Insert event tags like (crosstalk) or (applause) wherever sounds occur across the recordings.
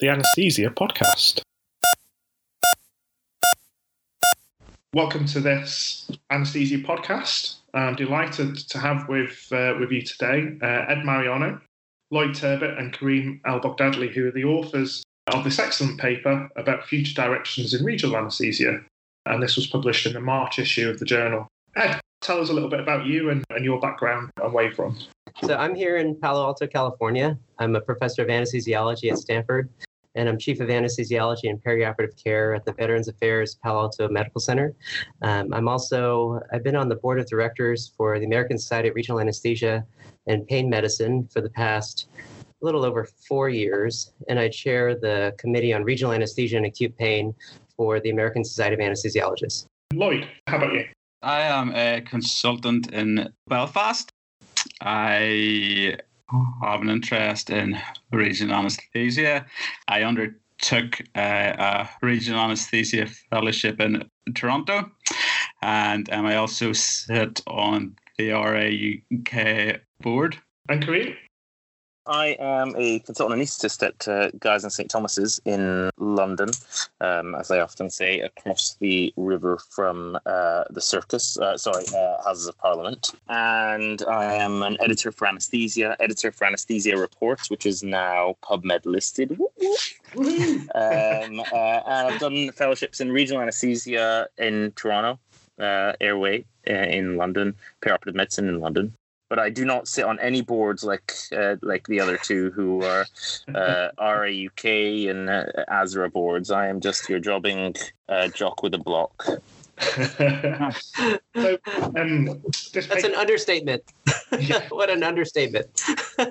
the Anesthesia Podcast. Welcome to this Anesthesia Podcast. I'm delighted to have with, uh, with you today uh, Ed Mariano, Lloyd Turbitt, and Kariem El-Boghdadly, who are the authors of this excellent paper about future directions in regional anaesthesia. And this was published in the March issue of the journal. Ed, tell us a little bit about you and, and your background and where you're from. So I'm here in Palo Alto, California. I'm a professor of anesthesiology at Stanford, and I'm chief of anesthesiology and perioperative care at the Veterans Affairs Palo Alto Medical Center. Um, I'm also I've been on the board of directors for the American Society of Regional Anesthesia and Pain Medicine for the past a little over four years, and I chair the Committee on Regional Anesthesia and Acute Pain for the American Society of Anesthesiologists. Lloyd, how about you? I am a consultant in Belfast. I have an interest in regional anesthesia. I undertook uh, a regional anesthesia fellowship in Toronto, and um, I also sit on the RAUK board. And Kariem? I am a consultant anaesthetist at uh, Guy's and St Thomas's in London, um, as I often say, across the river from uh, the circus, uh, sorry, uh, Houses of Parliament. And I am an editor for Anesthesia, editor for Anesthesia Reports, which is now PubMed listed. um, (laughs) uh, and I've done fellowships in regional anesthesia in Toronto, uh, Airway in London, perioperative medicine in London but I do not sit on any boards like uh, like the other two who are uh, RAUK and uh, ASRA boards. I am just your jobbing uh, jock with a block. (laughs) so, um, That's paper... an understatement. (laughs) what an understatement. (laughs)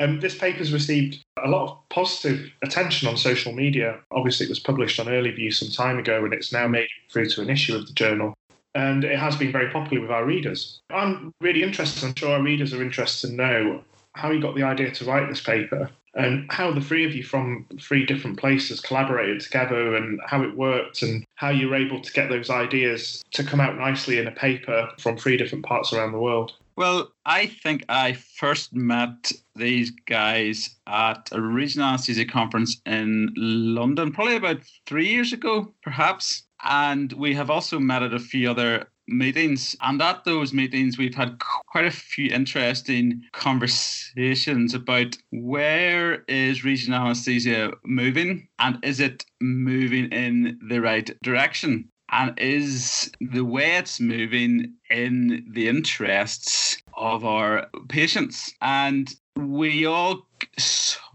Um, this paper's received a lot of positive attention on social media. Obviously, it was published on Early View some time ago, and it's now made it through to an issue of the journal and it has been very popular with our readers. I'm really interested, I'm sure our readers are interested to know how you got the idea to write this paper and how the three of you from three different places collaborated together and how it worked and how you were able to get those ideas to come out nicely in a paper from three different parts around the world. Well, I think I first met these guys at a regional anesthesia conference in London, probably about three years ago, perhaps. And we have also met at a few other meetings. And at those meetings, we've had quite a few interesting conversations about where is regional anesthesia moving and is it moving in the right direction? And is the way it's moving in the interests of our patients? And we all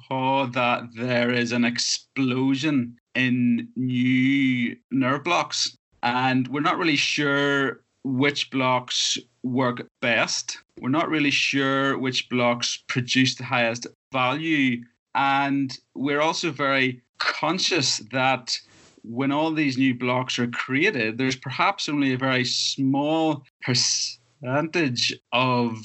that there is an explosion in new nerve blocks. And we're not really sure which blocks work best. We're not really sure which blocks produce the highest value. And we're also very conscious that when all these new blocks are created, there's perhaps only a very small percentage of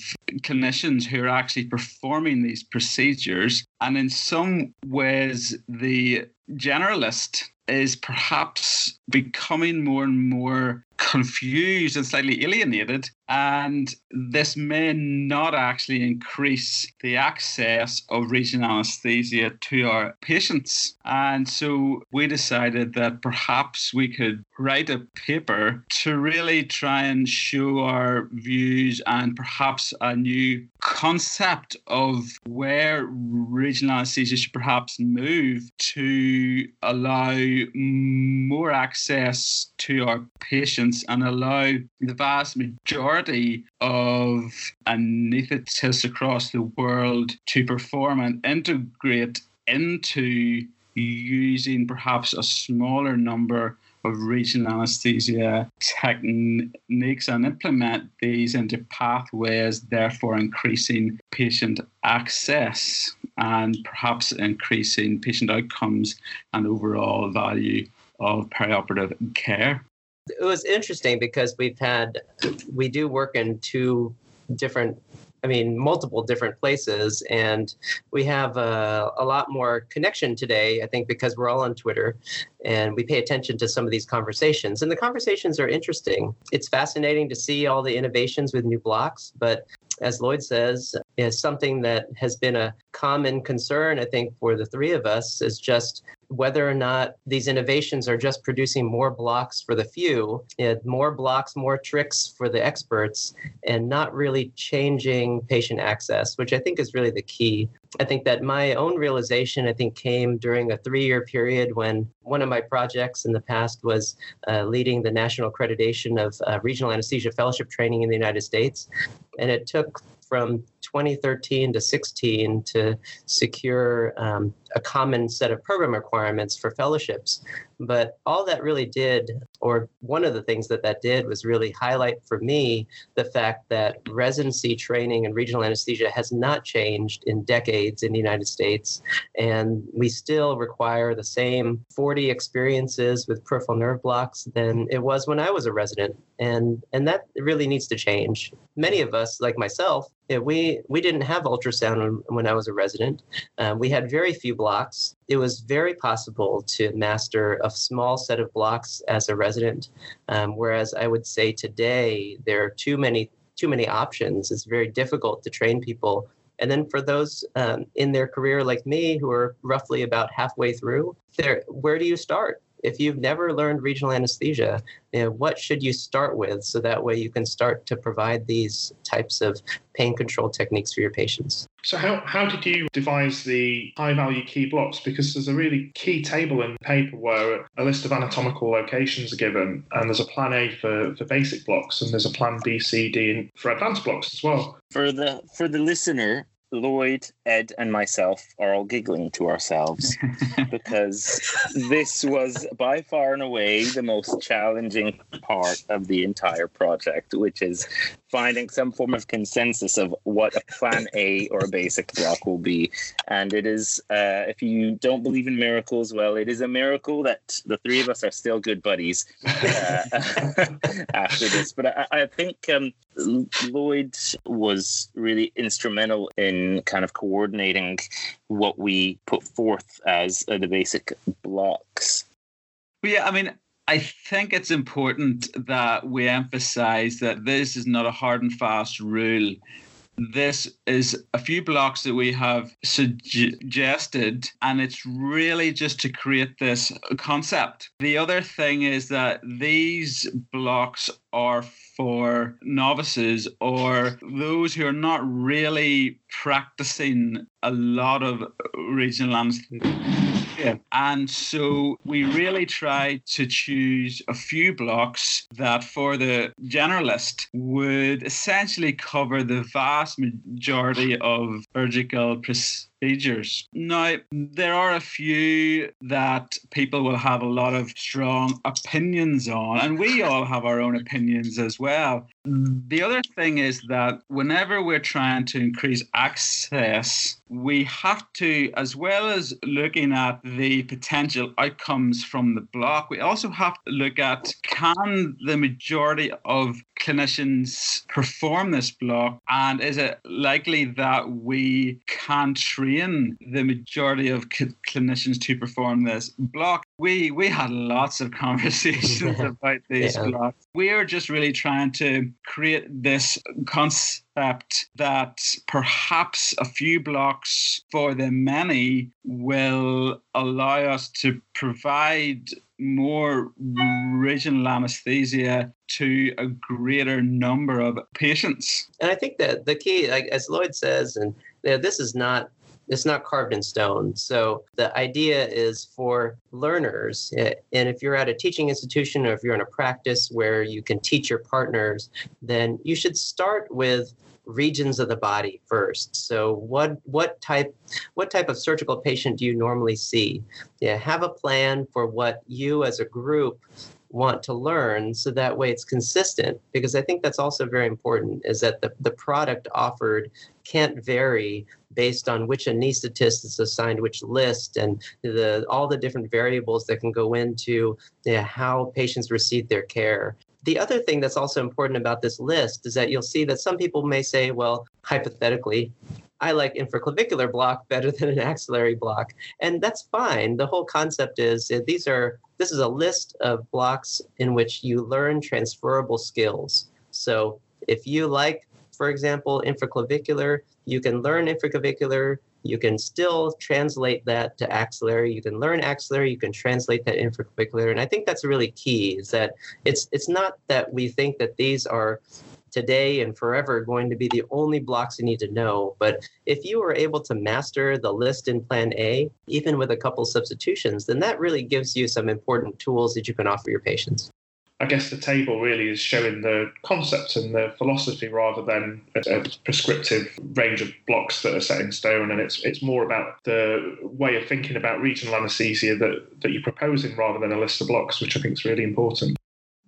clinicians who are actually performing these procedures. And in some ways, the generalist is perhaps becoming more and more confused and slightly alienated. And this may not actually increase the access of regional anesthesia to our patients. And so we decided that perhaps we could write a paper to really try and show our views and perhaps a new concept of where regional anesthesia should perhaps move to allow more access to our patients and allow the vast majority of anaesthetists across the world to perform and integrate into using perhaps a smaller number of regional anesthesia techniques and implement these into pathways, therefore increasing patient access and perhaps increasing patient outcomes and overall value of perioperative care. It was interesting because we've had, we do work in two different I mean, multiple different places. And we have a, a, lot more connection today, I think, because we're all on Twitter and we pay attention to some of these conversations. And the conversations are interesting. It's fascinating to see all the innovations with new blocks. But as Lloyd says, is something that has been a common concern, I think, for the three of us is just whether or not these innovations are just producing more blocks for the few, more blocks, more tricks for the experts, and not really changing patient access, which I think is really the key. I think that my own realization, I think, came during a three year period when one of my projects in the past was uh, leading the national accreditation of uh, regional anesthesia fellowship training in the United States. And it took from 2013 to 16 to secure um, a common set of program requirements for fellowships. But all that really did, or one of the things that that did, was really highlight for me the fact that residency training in regional anesthesia has not changed in decades in the United States. And we still require the same 40 experiences with peripheral nerve blocks than it was when I was a resident. And, and that really needs to change. Many of us, like myself, we we didn't have ultrasound when, I was a resident. Um, we had very few blocks. It was very possible to master a small set of blocks as a resident, um, whereas I would say today there are too many too many options. It's very difficult to train people. And then for those um, in their career like me, who are roughly about halfway through, there, where do you start? If you've never learned regional anesthesia, you know, what should you start with so that way you can start to provide these types of pain control techniques for your patients? So, how, how did you devise the high value key blocks? Because there's a really key table in the paper where a list of anatomical locations are given, and there's a plan A for, for basic blocks, and there's a plan B, C, D for advanced blocks as well. For the for the listener, Lloyd, Ed, and myself are all giggling to ourselves (laughs) because this was by far and away the most challenging part of the entire project, which is finding some form of consensus of what a plan A or a basic block will be. And it is, uh, if you don't believe in miracles, well, it is a miracle that the three of us are still good buddies uh, (laughs) after this. But I, I think um, Lloyd was really instrumental in kind of coordinating what we put forth as uh, the basic blocks. Yeah, I mean, I think it's important that we emphasize that this is not a hard and fast rule. This is a few blocks that we have suggested, and it's really just to create this concept. The other thing is that these blocks are for novices or those who are not really practicing a lot of regional anesthesia yeah. And so we really tried to choose a few blocks that for the generalist would essentially cover the vast majority of surgical procedures. Now, there are a few that people will have a lot of strong opinions on, and we all have our own opinions as well. The other thing is that whenever we're trying to increase access, we have to, as well as looking at the potential outcomes from the block, we also have to look at can the majority of clinicians perform this block, and is it likely that we can train the majority of clinicians to perform this block? We we had lots of (laughs) conversations about these yeah. blocks. We are just really trying to create this concept that perhaps a few blocks for the many will allow us to provide more regional anesthesia to a greater number of patients. And I think that the key, like as Lloyd says, and you know, this is not it's not carved in stone. So the idea is for learners, eh, and if you're at a teaching institution or if you're in a practice where you can teach your partners, then you should start with regions of the body first. So what what type what type of surgical patient do you normally see? Yeah, have a plan for what you as a group want to learn so that way it's consistent because i think that's also very important is that the, the product offered can't vary based on which anesthetist is assigned which list and the all the different variables that can go into you know, how patients receive their care the other thing that's also important about this list is that you'll see that some people may say well hypothetically I like infraclavicular block better (laughs) than an axillary block. And that's fine. The whole concept is these are this is a list of blocks in which you learn transferable skills. So if you like for example, infraclavicular, you can learn infraclavicular, you can still translate that to axillary. You can learn axillary. You can translate that infraclavicular. And I think that's really key. Is that it's it's not that we think that these are today and forever going to be the only blocks you need to know. But if you are able to master the list in Plan A, even with a couple substitutions, then that really gives you some important tools that you can offer your patients. I guess the table really is showing the concept and the philosophy rather than a, prescriptive range of blocks that are set in stone. And it's it's more about the way of thinking about regional anaesthesia that, that you're proposing rather than a list of blocks, which I think is really important.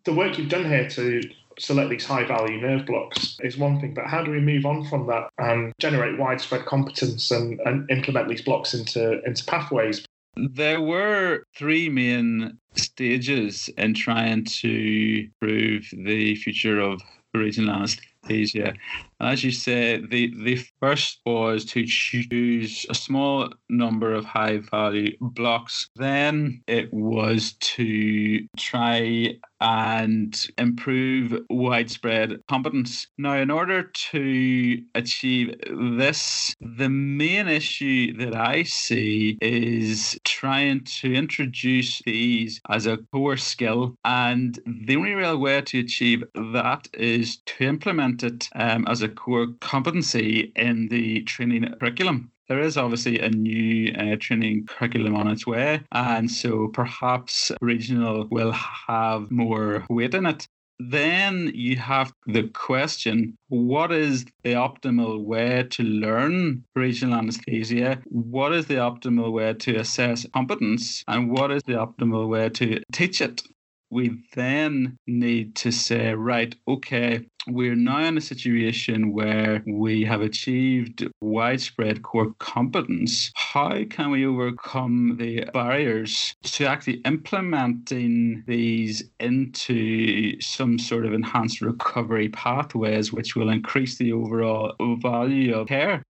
The work you've done here to select these high value nerve blocks is one thing, but how do we move on from that and generate widespread competence and, and implement these blocks into, into pathways? There were three main stages in trying to prove the future of regional anesthesia. As you said, the, the first was to choose a small number of high value blocks. Then it was to try and improve widespread competence. Now, in order to achieve this, the main issue that I see is trying to introduce these as a core skill. And the only real way to achieve that is to implement it um, as a core competency in the training curriculum there is obviously a new uh, training curriculum on its way, and so perhaps regional will have more weight in it. Then you have the question what is the optimal way to learn regional anesthesia? What is the optimal way to assess competence? And what is the optimal way to teach it? We then need to say, right, okay, we're now in a situation where we have achieved widespread core competence. How can we overcome the barriers to actually implementing these into some sort of enhanced recovery pathways, which will increase the overall value of care?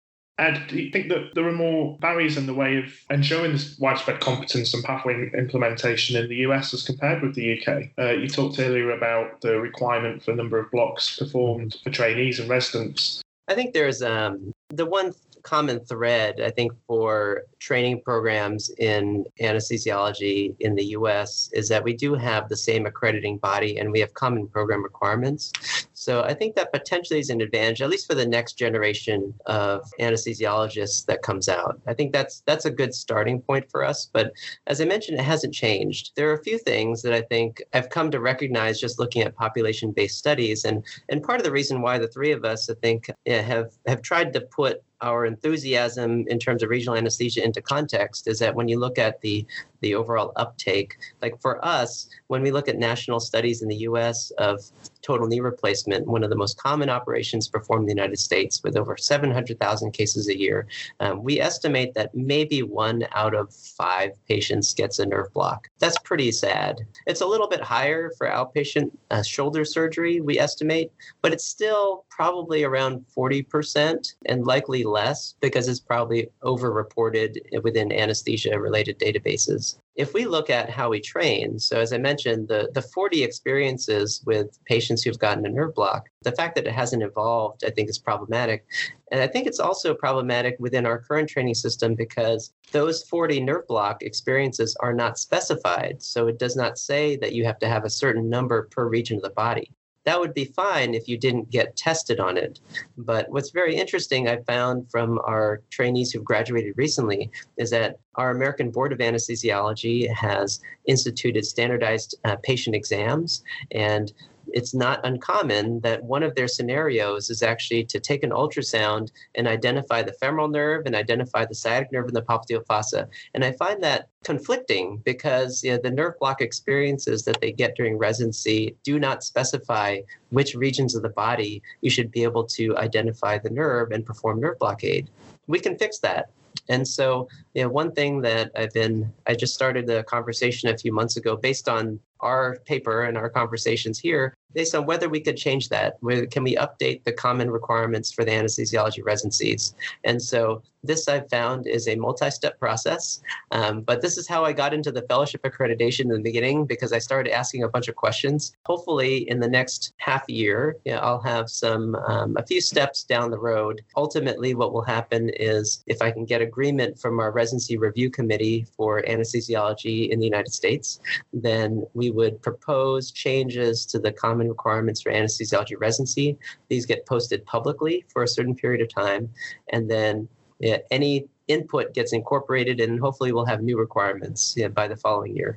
Ed, do you think that there are more barriers in the way of ensuring this widespread competence and pathway implementation in the US as compared with the UK? Uh, you talked earlier about the requirement for a number of blocks performed for trainees and residents. I think there's um, the one common thread, I think, for training programs in anesthesiology in the US is that we do have the same accrediting body and we have common program requirements. So I think that potentially is an advantage, at least for the next generation of anesthesiologists that comes out. I think that's that's a good starting point for us. But as I mentioned, it hasn't changed. There are a few things that I think I've come to recognize just looking at population-based studies, and and part of the reason why the three of us, I think, eh, have have tried to put our enthusiasm in terms of regional anesthesia into context is that when you look at the the overall uptake. Like for us, when we look at national studies in the US of total knee replacement, one of the most common operations performed in the United States with over 700,000 cases a year, um, we estimate that maybe one out of five patients gets a nerve block. That's pretty sad. It's a little bit higher for outpatient uh, shoulder surgery, we estimate, but it's still probably around 40% and likely less because it's probably overreported within anesthesia related databases if we look at how we train, so as I mentioned, the, the 40 experiences with patients who've gotten a nerve block, the fact that it hasn't evolved, I think, is problematic. And I think it's also problematic within our current training system because those 40 nerve block experiences are not specified. So it does not say that you have to have a certain number per region of the body that would be fine if you didn't get tested on it. But what's very interesting, I found from our trainees who've graduated recently, is that our American Board of Anesthesiology has instituted standardized uh, patient exams. And it's not uncommon that one of their scenarios is actually to take an ultrasound and identify the femoral nerve and identify the sciatic nerve and the popliteal fossa. And I find that conflicting because you know, the nerve block experiences that they get during residency do not specify which regions of the body you should be able to identify the nerve and perform nerve blockade. We can fix that. And so, you know, one thing that I've been, I just started a conversation a few months ago based on our paper and our conversations here based on whether we could change that. Can we update the common requirements for the anesthesiology residencies? And so this I've found is a multi-step process, um, but this is how I got into the fellowship accreditation in the beginning because I started asking a bunch of questions. Hopefully, in the next half year, yeah, I'll have some um, a few steps down the road. Ultimately, what will happen is if I can get agreement from our residency review committee for anesthesiology in the United States, then we would propose changes to the common requirements for anesthesiology residency. These get posted publicly for a certain period of time, and then yeah, any input gets incorporated, and hopefully we'll have new requirements yeah, by the following year.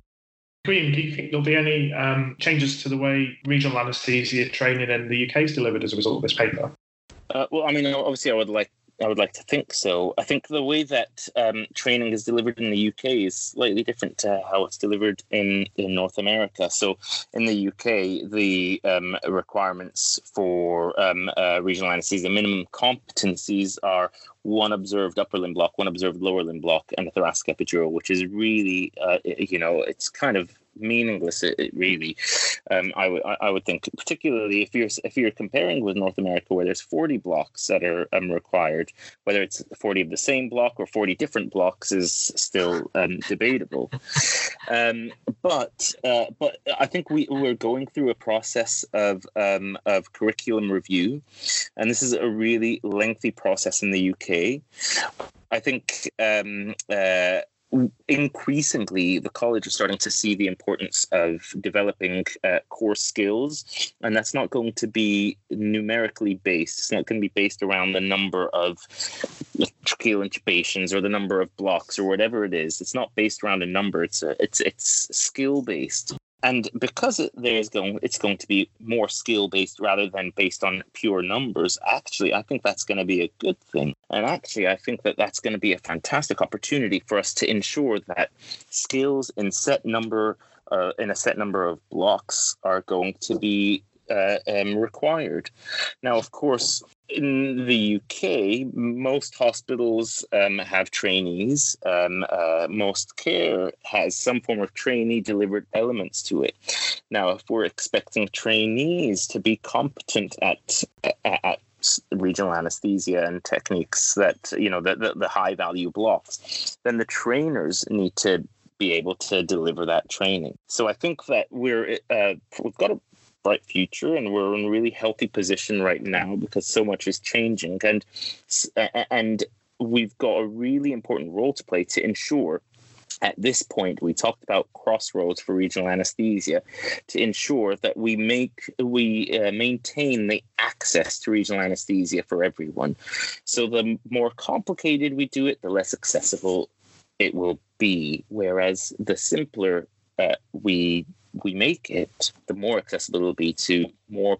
Kariem, do you think there'll be any um, changes to the way regional anaesthesia training in the UK is delivered as a result of this paper? Uh, well, I mean, obviously, I would like I would like to think so. I think the way that um, training is delivered in the UK is slightly different to how it's delivered in, in North America. So, in the UK, the um, requirements for um, uh, regional anesthesia minimum competencies are one observed upper limb block, one observed lower limb block, and a thoracic epidural, which is really, uh, you know, it's kind of meaningless. It, it really, um, I would I would think, particularly if you're if you're comparing with North America, where there's 40 blocks that are um, required, whether it's 40 of the same block or 40 different blocks is still um, debatable. Um, but uh, but I think we we're going through a process of um, of curriculum review, and this is a really lengthy process in the UK. I think um, uh, increasingly the college is starting to see the importance of developing uh, core skills and that's not going to be numerically based. It's not going to be based around the number of tracheal intubations or the number of blocks or whatever it is. It's not based around a number. It's a, it's it's skill based and because there's going it's going to be more skill based rather than based on pure numbers actually i think that's going to be a good thing and actually i think that that's going to be a fantastic opportunity for us to ensure that skills in set number uh, in a set number of blocks are going to be uh, um, required. Now, of course, in the UK, most hospitals um, have trainees. Um, uh, most care has some form of trainee delivered elements to it. Now, if we're expecting trainees to be competent at, at, regional anesthesia and techniques that you know the, the, the high value blocks then the trainers need to be able to deliver that training so i think that we're uh, we've got a bright future and we're in a really healthy position right now because so much is changing. And and we've got a really important role to play to ensure at this point we talked about crossroads for regional anesthesia to ensure that we make we uh, maintain the access to regional anesthesia for everyone. So the more complicated we do it the less accessible it will be whereas the simpler uh, we we make it, the more accessible it will be to more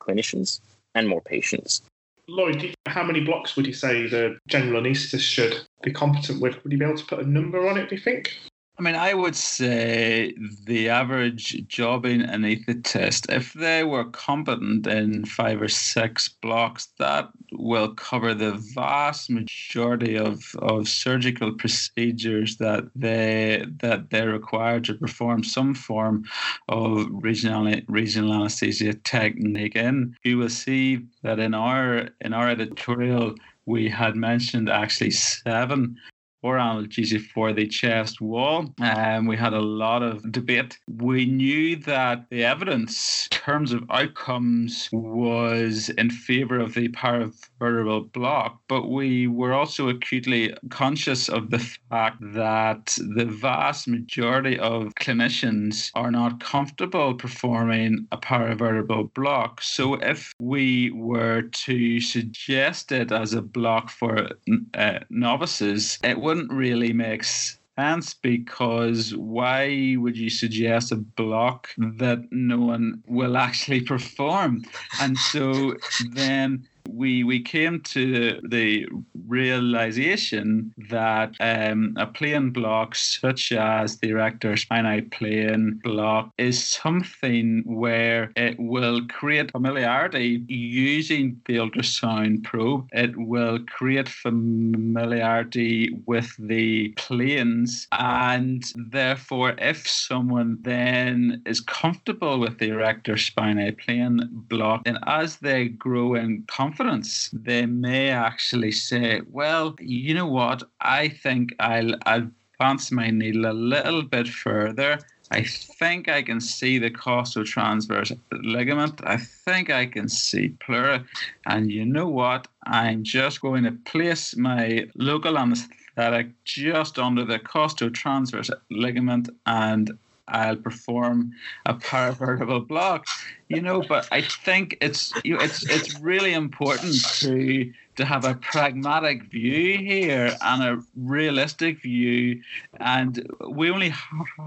clinicians and more patients. Lloyd, how many blocks would you say the general anaesthetist should be competent with? Would you be able to put a number on it, do you think? I mean, I would say the average jobbing anaesthetist, if they were competent in five or six blocks, that will cover the vast majority of, of surgical procedures that they that they're required to perform some form of regional regional anesthesia technique. And you will see that in our in our editorial we had mentioned actually seven or analgesia for the chest wall. Um, we had a lot of debate. We knew that the evidence in terms of outcomes was in favor of the paravertebral block, but we were also acutely conscious of the fact that the vast majority of clinicians are not comfortable performing a paravertebral block. So if we were to suggest it as a block for uh, novices, it wouldn't really make sense because why would you suggest a block that no one will actually (laughs) perform? And so then we we came to the realization that um, a plane block such as the erector spinae plane block is something where it will create familiarity using the ultrasound probe. It will create familiarity with the planes, and therefore, if someone then is comfortable with the erector spinae plane block, and as they grow in confidence, they may actually say, Well, you know what? I think I'll advance my needle a little bit further. I think I can see the costotransverse ligament. I think I can see pleura. And you know what? I'm just going to place my local anesthetic just under the costotransverse ligament and I'll perform a paravertebral block. You know, but I think it's you know, it's it's really important to to have a pragmatic view here and a realistic view, and we only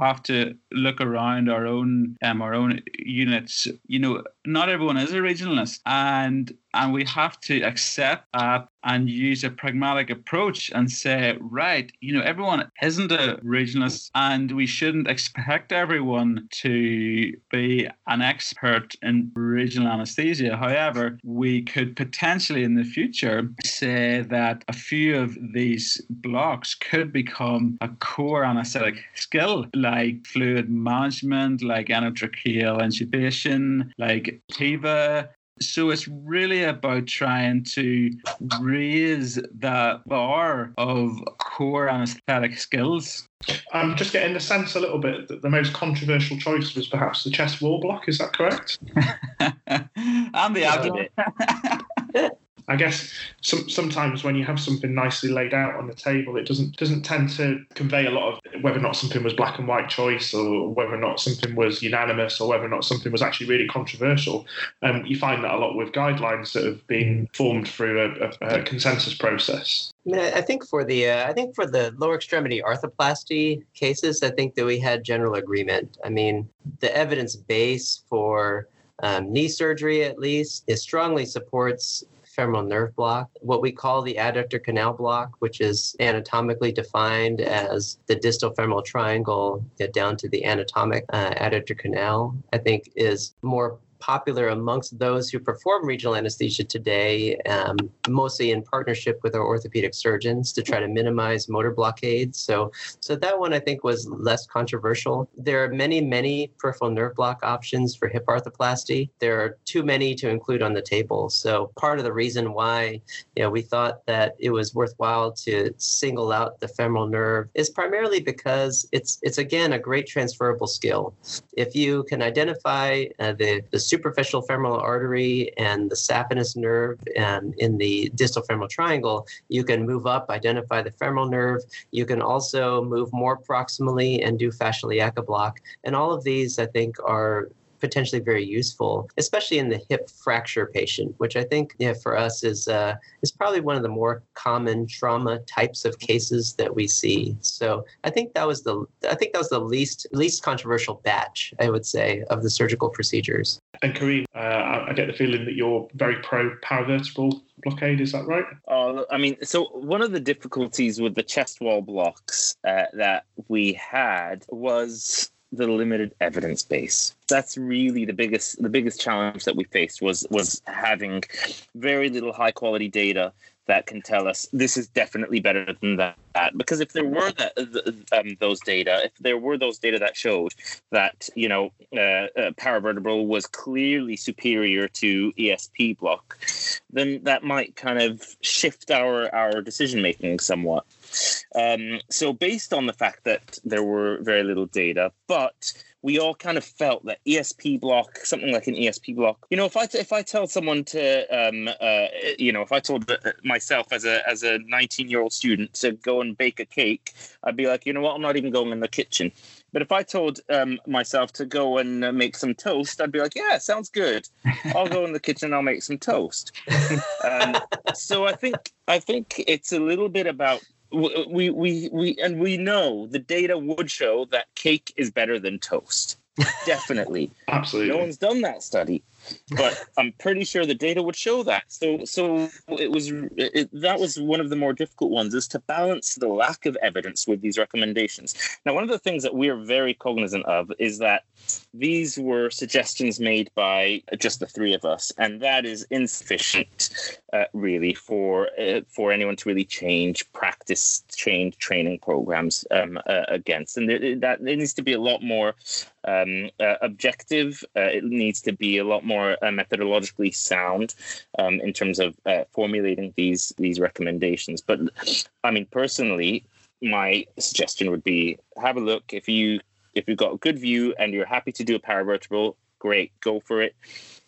have to look around our own um, our own units. You know, not everyone is a regionalist, and and we have to accept that and use a pragmatic approach and say, right, you know, everyone isn't a regionalist, and we shouldn't expect everyone to be an expert in regional anesthesia. However, we could potentially in the future say that a few of these blocks could become a core anesthetic skill, like fluid management, like endotracheal intubation, like TIVA, so it's really about trying to raise the bar of core anesthetic skills. I'm just getting the sense a little bit that the most controversial choice was perhaps the chest wall block. Is that correct? (laughs) and the abdomen. (laughs) I guess some, sometimes when you have something nicely laid out on the table, it doesn't doesn't tend to convey a lot of whether or not something was black and white choice, or whether or not something was unanimous, or whether or not something was actually really controversial. Um, you find that a lot with guidelines that have been formed through a, a, a consensus process. I think for the uh, I think for the lower extremity arthroplasty cases, I think that we had general agreement. I mean, the evidence base for um, knee surgery, at least, it strongly supports femoral nerve block, what we call the adductor canal block, which is anatomically defined as the distal femoral triangle down to the anatomic uh, adductor canal, I think is more popular amongst those who perform regional anesthesia today, um, mostly in partnership with our orthopedic surgeons to try to minimize motor blockades. So, so that one I think was less controversial. There are many, many peripheral nerve block options for hip arthroplasty. There are too many to include on the table. So, part of the reason why you know, we thought that it was worthwhile to single out the femoral nerve is primarily because it's it's again a great transferable skill. If you can identify uh, the the superficial femoral artery and the saphenous nerve and in the distal femoral triangle, you can move up, identify the femoral nerve. You can also move more proximally and do fascial block. And all of these, I think, are potentially very useful, especially in the hip fracture patient, which I think yeah, for us is uh, is probably one of the more common trauma types of cases that we see. So I think that was the I think that was the least least controversial batch I would say of the surgical procedures. And Kariem, uh, I get the feeling that you're very pro paravertebral blockade. Is that right? Oh, I mean, so one of the difficulties with the chest wall blocks uh, that we had was the limited evidence base. That's really the biggest the biggest challenge that we faced was was having very little high quality data that can tell us this is definitely better than that. Because if there were that um, those data, if there were those data that showed that you know uh, uh, paravertebral was clearly superior to ESP block, then that might kind of shift our our decision making somewhat. Um, so, based on the fact that there were very little data, but we all kind of felt that ESP block, something like an ESP block. You know, if I t- if I tell someone to, um, uh, you know, if I told myself as a as a 19 year old student to go and bake a cake, I'd be like, you know what, I'm not even going in the kitchen. But if I told um, myself to go and uh, make some toast, I'd be like, yeah, sounds good. I'll go in the kitchen. I'll make some toast. (laughs) um, so I think I think it's a little bit about we we we and we know the data would show that cake is better than toast (laughs) Definitely. Absolutely. No one's done that study, but I'm pretty sure the data would show that. So, so it was it, that was one of the more difficult ones is to balance the lack of evidence with these recommendations. Now, one of the things that we are very cognizant of is that these were suggestions made by just the three of us, and that is insufficient, uh, really, for uh, for anyone to really change practice, change training programs um, uh, against. And it, that it needs to be a lot more um, uh, objective. Uh, it needs to be a lot more uh, methodologically sound um, in terms of uh, formulating these these recommendations. But I mean, personally, my suggestion would be have a look if you if you've got a good view and you're happy to do a paravertebral, great, go for it.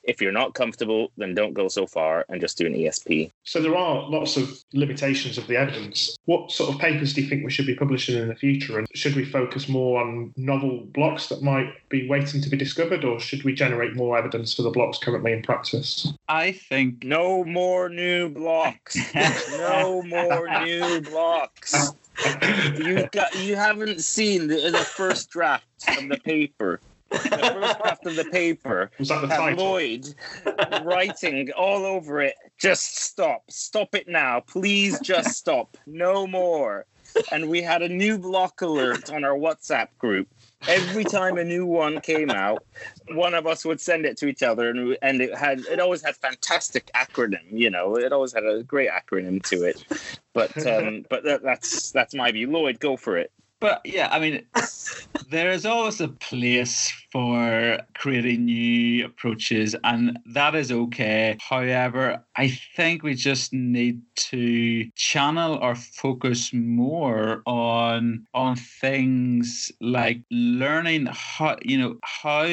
If you're not comfortable, then don't go so far and just do an ESP. So there are lots of limitations of the evidence. What sort of papers do you think we should be publishing in the future? And should we focus more on novel blocks that might be waiting to be discovered, or should we generate more evidence for the blocks currently in practice? I think No more new blocks. (laughs) no more new blocks. (laughs) You got you haven't seen the, the first draft of the paper. The first draft of the paper (laughs) Was that the had? Lloyd (laughs) writing all over it. Just stop. Stop it now. Please just stop. No more. And we had a new block alert on our WhatsApp group. Every time a new one came out, one of us would send it to each other, and and it had it always had fantastic acronym. You know, it always had a great acronym to it. But um, but that, that's that's my view. Lloyd, go for it. But yeah, I mean, there is always a place for creating new approaches, and that is okay. However, I think we just need to channel or focus more on on things like learning how you know how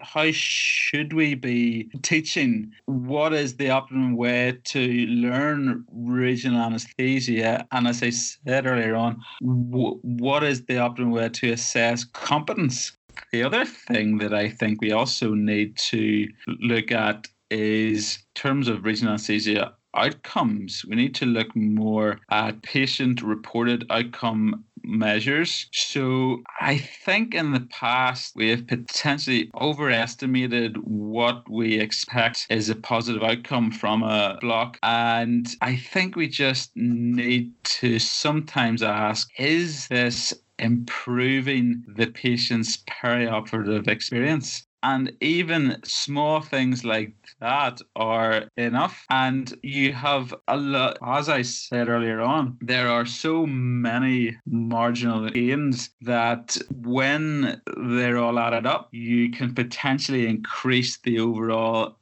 how should we be teaching what is the optimum way to learn regional anesthesia and as i said earlier on what is the optimum way to assess competence the other thing that i think we also need to look at is terms of regional anesthesia outcomes. We need to look more at patient reported outcome measures. So I think in the past we have potentially overestimated what we expect is a positive outcome from a block. And I think we just need to sometimes ask is this improving the patient's perioperative experience? And even small things like that are enough. And you have a lot, as I said earlier on, there are so many marginal gains that when they're all added up, you can potentially increase the overall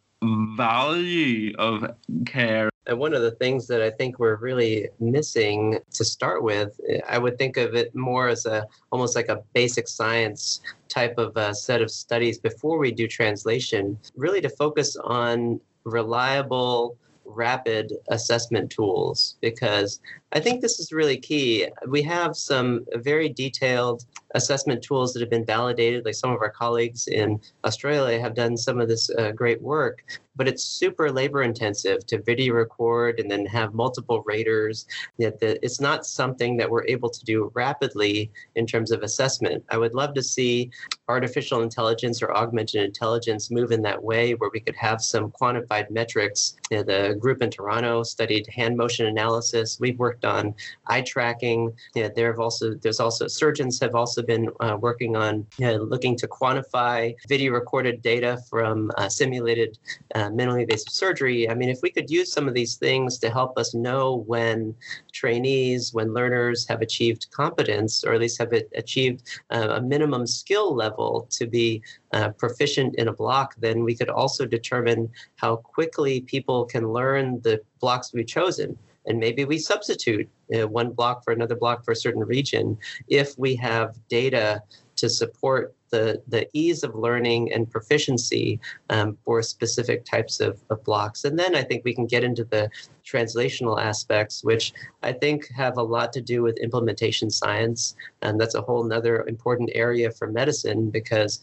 value of care And one of the things that I think we're really missing to start with, I would think of it more as a almost like a basic science type of uh set of studies before we do translation, really to focus on reliable, rapid assessment tools. Because I think this is really key. We have some very detailed assessment tools that have been validated, like some of our colleagues in Australia have done some of this uh, great work, but it's super labor intensive to video record and then have multiple raters. It's not something that we're able to do rapidly in terms of assessment. I would love to see artificial intelligence or augmented intelligence move in that way where we could have some quantified metrics. You know, the group in Toronto studied hand motion analysis. We've worked on eye tracking. You know, there have also there's also surgeons have also been uh, working on you know, looking to quantify video recorded data from uh, simulated uh, minimally invasive surgery. I mean, if we could use some of these things to help us know when trainees, when learners have achieved competence, or at least have achieved uh, a minimum skill level to be uh, proficient in a block, then we could also determine how quickly people can learn the blocks we've chosen. And maybe we substitute uh, one block for another block for a certain region if we have data to support the, the ease of learning and proficiency um, for specific types of, of blocks. And then I think we can get into the translational aspects, which I think have a lot to do with implementation science. And that's a whole nother important area for medicine because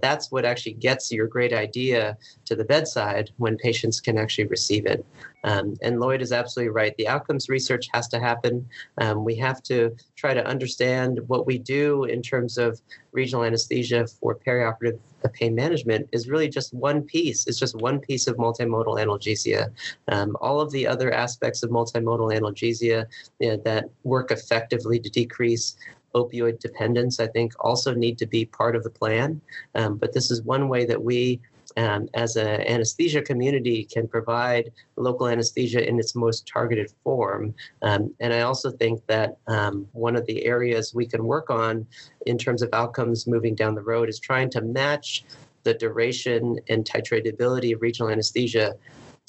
that's what actually gets your great idea to the bedside when patients can actually receive it. Um, and Lloyd is absolutely right. The outcomes research has to happen. Um, we have to try to understand what we do in terms of regional anesthesia for perioperative pain management is really just one piece. It's just one piece of multimodal analgesia. Um, all of the other aspects of multimodal analgesia you know, that work effectively to decrease opioid dependence, I think, also need to be part of the plan. Um, but this is one way that we um, as an anesthesia community can provide local anesthesia in its most targeted form. Um, and I also think that um, one of the areas we can work on in terms of outcomes moving down the road is trying to match the duration and titratability of regional anesthesia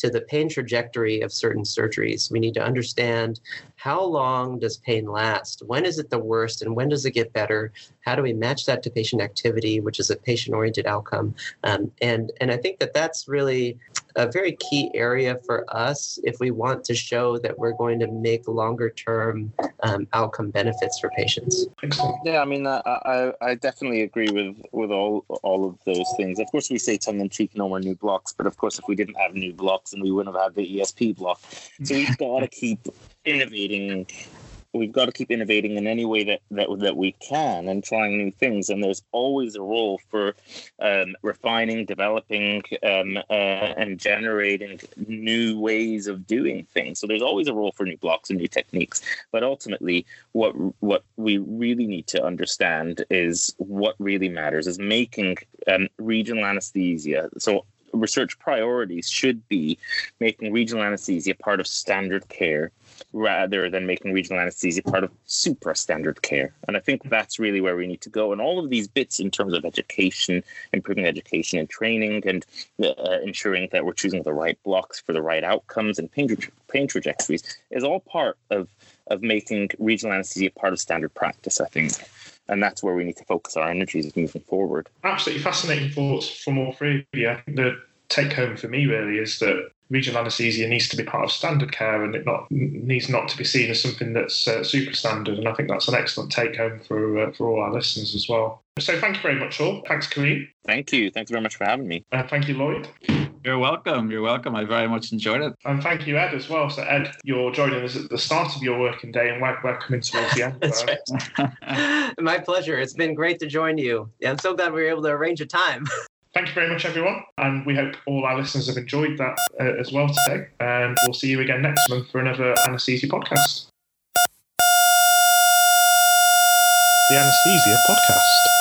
to the pain trajectory of certain surgeries. We need to understand how long does pain last? When is it the worst and when does it get better? How do we match that to patient activity, which is a patient oriented outcome? Um, and, and I think that that's really a very key area for us if we want to show that we're going to make longer term um, outcome benefits for patients. Excellent. Yeah, I mean, I, I, I definitely agree with with all all of those things. Of course, we say tongue in cheek, no more new blocks, but of course, if we didn't have new blocks, then we wouldn't have had the ESP block. So we've (laughs) got to keep innovating we've got to keep innovating in any way that, that that we can and trying new things. And there's always a role for um, refining, developing, um, uh, and generating new ways of doing things. So there's always a role for new blocks and new techniques. But ultimately, what what we really need to understand is what really matters is making um, regional anesthesia. So research priorities should be making regional anesthesia part of standard care rather than making regional anesthesia part of supra standard care. And I think that's really where we need to go. And all of these bits in terms of education, improving education and training, and uh, ensuring that we're choosing the right blocks for the right outcomes and pain, tra- pain trajectories is all part of, of making regional anesthesia part of standard practice, I think and that's where we need to focus our energies moving forward. Absolutely fascinating thoughts from all three of you. The take home for me really is that regional anaesthesia needs to be part of standard care and it not needs not to be seen as something that's uh, super standard. And I think that's an excellent take home for uh, for all our listeners as well. So thank you very much, all. Thanks, Kariem. Thank you. Thanks very much for having me. Uh, thank you, Lloyd. You're welcome. You're welcome. I very much enjoyed it. And thank you, Ed, as well. So, Ed, you're joining us at the start of your working day, and we're, we're coming towards the end. (laughs) That's right. (laughs) (laughs) My pleasure. It's been great to join you. Yeah, I'm so glad we were able to arrange a time. Thank you very much, everyone. And we hope all our listeners have enjoyed that uh, as well today. And we'll see you again next month for another Anesthesia podcast. The Anesthesia Podcast.